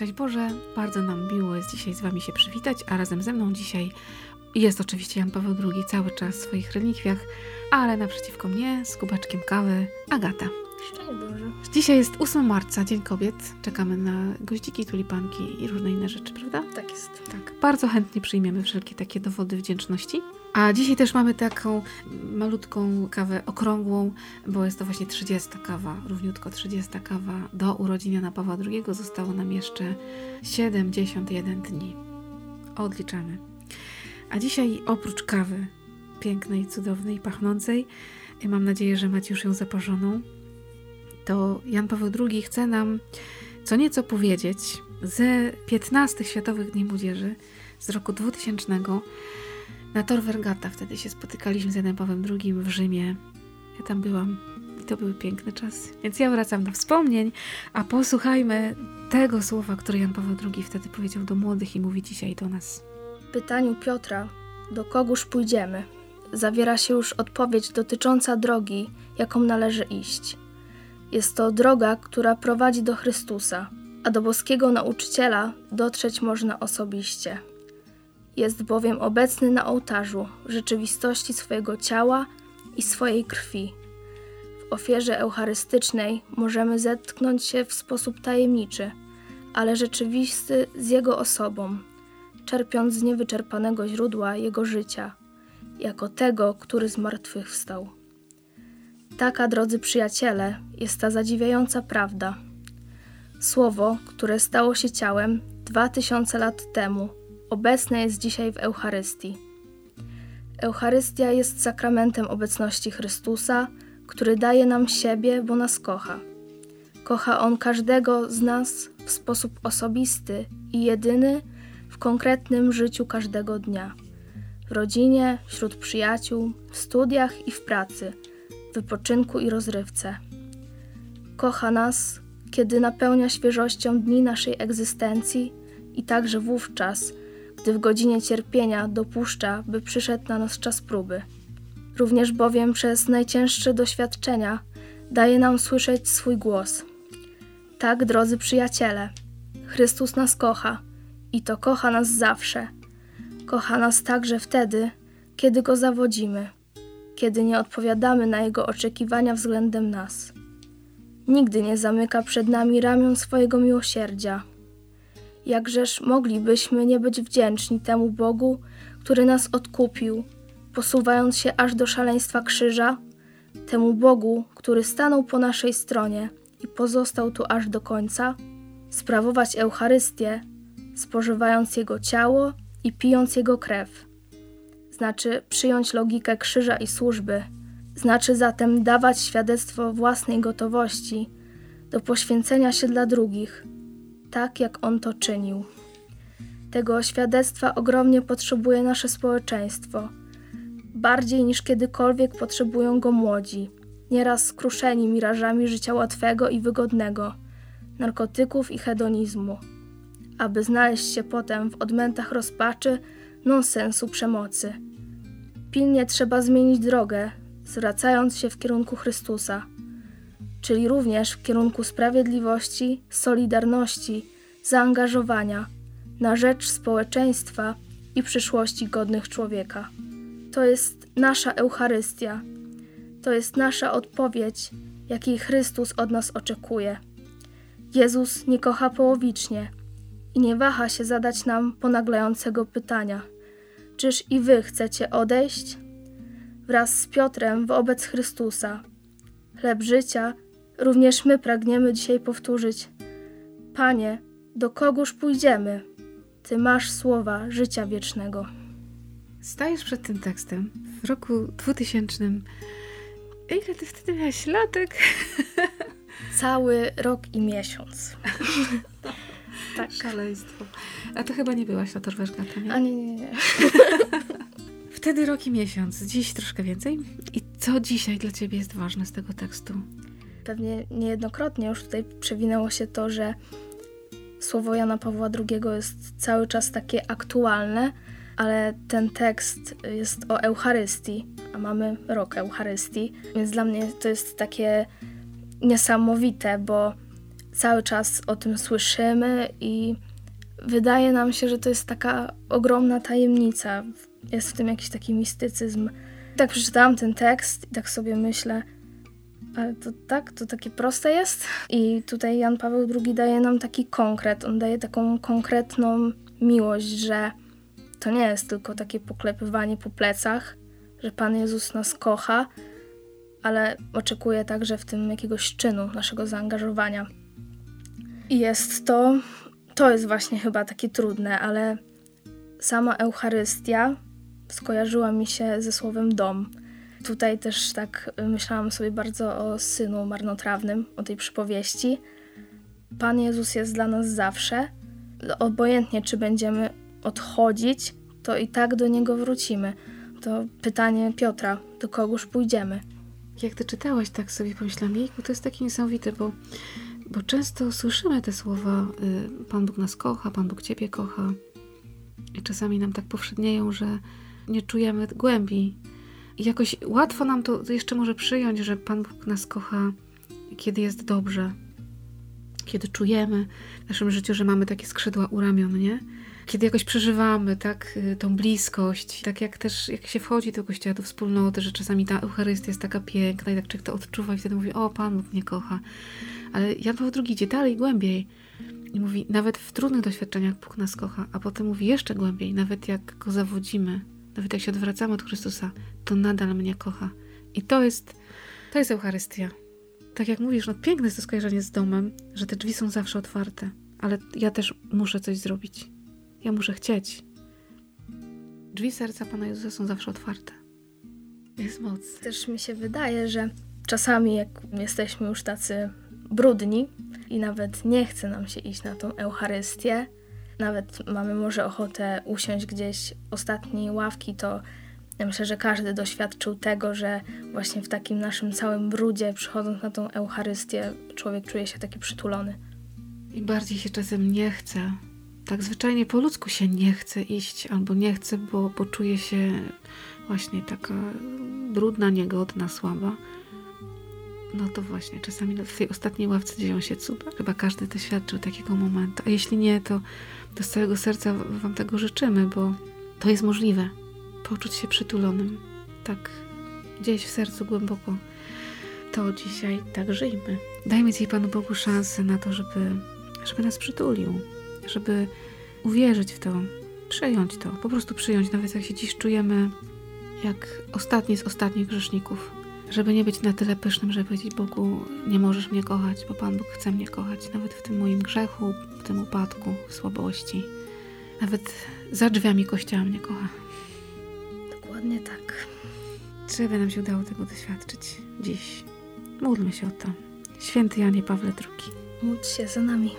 Szczęść Boże, bardzo nam miło jest dzisiaj z Wami się przywitać, a razem ze mną dzisiaj jest oczywiście Jan Paweł II cały czas w swoich relikwiach, ale naprzeciwko mnie z kubeczkiem kawy Agata. Szczęść Boże. Dzisiaj jest 8 marca, Dzień Kobiet. Czekamy na goździki, tulipanki i różne inne rzeczy, prawda? Tak jest. Tak. Bardzo chętnie przyjmiemy wszelkie takie dowody wdzięczności. A dzisiaj też mamy taką malutką kawę okrągłą, bo jest to właśnie 30 kawa, równiutko 30 kawa do urodzin Jana Pawła II. Zostało nam jeszcze 71 dni. Odliczamy. A dzisiaj oprócz kawy pięknej, cudownej, pachnącej, mam nadzieję, że macie już ją zaparzoną, to Jan Paweł II chce nam co nieco powiedzieć ze 15 Światowych Dni Młodzieży z roku 2000 na Tor Vergata. Wtedy się spotykaliśmy z Janem Pawłem II w Rzymie. Ja tam byłam i to były piękne czasy. Więc ja wracam do wspomnień, a posłuchajmy tego słowa, które Jan Paweł II wtedy powiedział do młodych i mówi dzisiaj do nas. W pytaniu Piotra, do kogóż pójdziemy, zawiera się już odpowiedź dotycząca drogi, jaką należy iść. Jest to droga, która prowadzi do Chrystusa, a do boskiego nauczyciela dotrzeć można osobiście. Jest bowiem obecny na ołtarzu rzeczywistości swojego ciała i swojej krwi. W ofierze eucharystycznej możemy zetknąć się w sposób tajemniczy, ale rzeczywisty z Jego osobą, czerpiąc z niewyczerpanego źródła Jego życia, jako tego, który z martwych wstał. Taka, drodzy przyjaciele, jest ta zadziwiająca prawda. Słowo, które stało się ciałem dwa tysiące lat temu, obecne jest dzisiaj w Eucharystii. Eucharystia jest sakramentem obecności Chrystusa, który daje nam siebie, bo nas kocha. Kocha On każdego z nas w sposób osobisty i jedyny w konkretnym życiu każdego dnia. W rodzinie, wśród przyjaciół, w studiach i w pracy, w wypoczynku i rozrywce. Kocha nas, kiedy napełnia świeżością dni naszej egzystencji i także wówczas, gdy w godzinie cierpienia dopuszcza, by przyszedł na nas czas próby. Również bowiem przez najcięższe doświadczenia daje nam słyszeć swój głos. Tak, drodzy przyjaciele, Chrystus nas kocha i to kocha nas zawsze. Kocha nas także wtedy, kiedy Go zawodzimy, kiedy nie odpowiadamy na Jego oczekiwania względem nas. Nigdy nie zamyka przed nami ramion swojego miłosierdzia Jakżeż moglibyśmy nie być wdzięczni temu Bogu, który nas odkupił, posuwając się aż do szaleństwa krzyża, temu Bogu, który stanął po naszej stronie i pozostał tu aż do końca, sprawować Eucharystię, spożywając Jego ciało i pijąc Jego krew. Znaczy przyjąć logikę krzyża i służby, znaczy zatem dawać świadectwo własnej gotowości do poświęcenia się dla drugich – tak jak on to czynił. Tego świadectwa ogromnie potrzebuje nasze społeczeństwo, bardziej niż kiedykolwiek potrzebują go młodzi, nieraz skruszeni mirażami życia łatwego i wygodnego, narkotyków i hedonizmu, aby znaleźć się potem w odmętach rozpaczy, nonsensu przemocy. Pilnie trzeba zmienić drogę, zwracając się w kierunku Chrystusa czyli również w kierunku sprawiedliwości, solidarności, zaangażowania na rzecz społeczeństwa i przyszłości godnych człowieka. To jest nasza Eucharystia, to jest nasza odpowiedź, jakiej Chrystus od nas oczekuje. Jezus nie kocha połowicznie i nie waha się zadać nam ponaglającego pytania: Czyż i wy chcecie odejść? Wraz z Piotrem wobec Chrystusa. Chleb życia, również my pragniemy dzisiaj powtórzyć: Panie, do kogóż pójdziemy? Ty masz słowa życia wiecznego. Stajesz przed tym tekstem w roku 2000. Ile ty wtedy miałaś latek? Cały rok i miesiąc. tak. Szaleństwo. A to chyba nie byłaś na Torweszgata, nie? A nie, nie, nie. Wtedy rok i miesiąc, dziś troszkę więcej. I co dzisiaj dla ciebie jest ważne z tego tekstu? Pewnie niejednokrotnie już tutaj przewinęło się to, że słowo Jana Pawła II jest cały czas takie aktualne, ale ten tekst jest o Eucharystii, a mamy rok Eucharystii, więc dla mnie to jest takie niesamowite, bo cały czas o tym słyszymy i wydaje nam się, że to jest taka ogromna tajemnica. Jest w tym jakiś taki mistycyzm. Tak przeczytałam ten tekst i tak sobie myślę, ale to tak, to takie proste jest. I tutaj Jan Paweł II daje nam taki konkret, on daje taką konkretną miłość, że to nie jest tylko takie poklepywanie po plecach, że Pan Jezus nas kocha, ale oczekuje także w tym jakiegoś czynu naszego zaangażowania. I jest to, to jest właśnie chyba takie trudne, ale sama Eucharystia skojarzyła mi się ze słowem dom. Tutaj też tak myślałam sobie bardzo o synu marnotrawnym, o tej przypowieści. Pan Jezus jest dla nas zawsze. Obojętnie, czy będziemy odchodzić, to i tak do niego wrócimy. To pytanie Piotra, do kogóż pójdziemy? Jak ty czytałaś, tak sobie pomyślałam, jejku, to jest takie niesamowite, bo, bo często słyszymy te słowa y, Pan Bóg nas kocha, Pan Bóg Ciebie kocha i czasami nam tak powszednieją, że nie czujemy głębi. I jakoś łatwo nam to jeszcze może przyjąć, że Pan Bóg nas kocha, kiedy jest dobrze, kiedy czujemy w naszym życiu, że mamy takie skrzydła u ramion, nie? kiedy jakoś przeżywamy tak y, tą bliskość, tak jak też jak się wchodzi do kościoła, do wspólnoty, że czasami ta Eucharystia jest taka piękna i tak człowiek to odczuwa i wtedy mówi, o Pan Bóg mnie kocha. Ale Jan Paweł II idzie dalej, głębiej i mówi, nawet w trudnych doświadczeniach Bóg nas kocha, a potem mówi jeszcze głębiej, nawet jak Go zawodzimy, nawet jak się odwracamy od Chrystusa, to nadal mnie kocha. I to jest, to jest Eucharystia. Tak jak mówisz, no piękne jest to skojarzenie z domem, że te drzwi są zawsze otwarte, ale ja też muszę coś zrobić. Ja muszę chcieć. Drzwi serca Pana Jezusa są zawsze otwarte. Jest moc. Też mi się wydaje, że czasami jak jesteśmy już tacy brudni i nawet nie chce nam się iść na tą Eucharystię, nawet mamy może ochotę usiąść gdzieś ostatniej ławki, to ja myślę, że każdy doświadczył tego, że właśnie w takim naszym całym brudzie, przychodząc na tą Eucharystię, człowiek czuje się taki przytulony. I bardziej się czasem nie chce tak zwyczajnie po ludzku się nie chce iść, albo nie chce, bo poczuje się właśnie taka brudna, niegodna, słaba. No to właśnie, czasami w tej ostatniej ławce dzieją się cuda. Chyba każdy doświadczył takiego momentu. A jeśli nie, to, to z całego serca Wam tego życzymy, bo to jest możliwe. Poczuć się przytulonym. Tak gdzieś w sercu głęboko. To dzisiaj tak żyjmy. Dajmy dzisiaj Panu Bogu szansę na to, żeby, żeby nas przytulił żeby uwierzyć w to, przejąć to, po prostu przyjąć, nawet jak się dziś czujemy jak ostatni z ostatnich grzeszników. Żeby nie być na tyle pysznym, żeby powiedzieć Bogu, nie możesz mnie kochać, bo Pan Bóg chce mnie kochać, nawet w tym moim grzechu, w tym upadku, w słabości. Nawet za drzwiami kościoła mnie kocha. Dokładnie tak. Żeby nam się udało tego doświadczyć dziś. Módlmy się o to. Święty Janie Pawle II. Módl się za nami.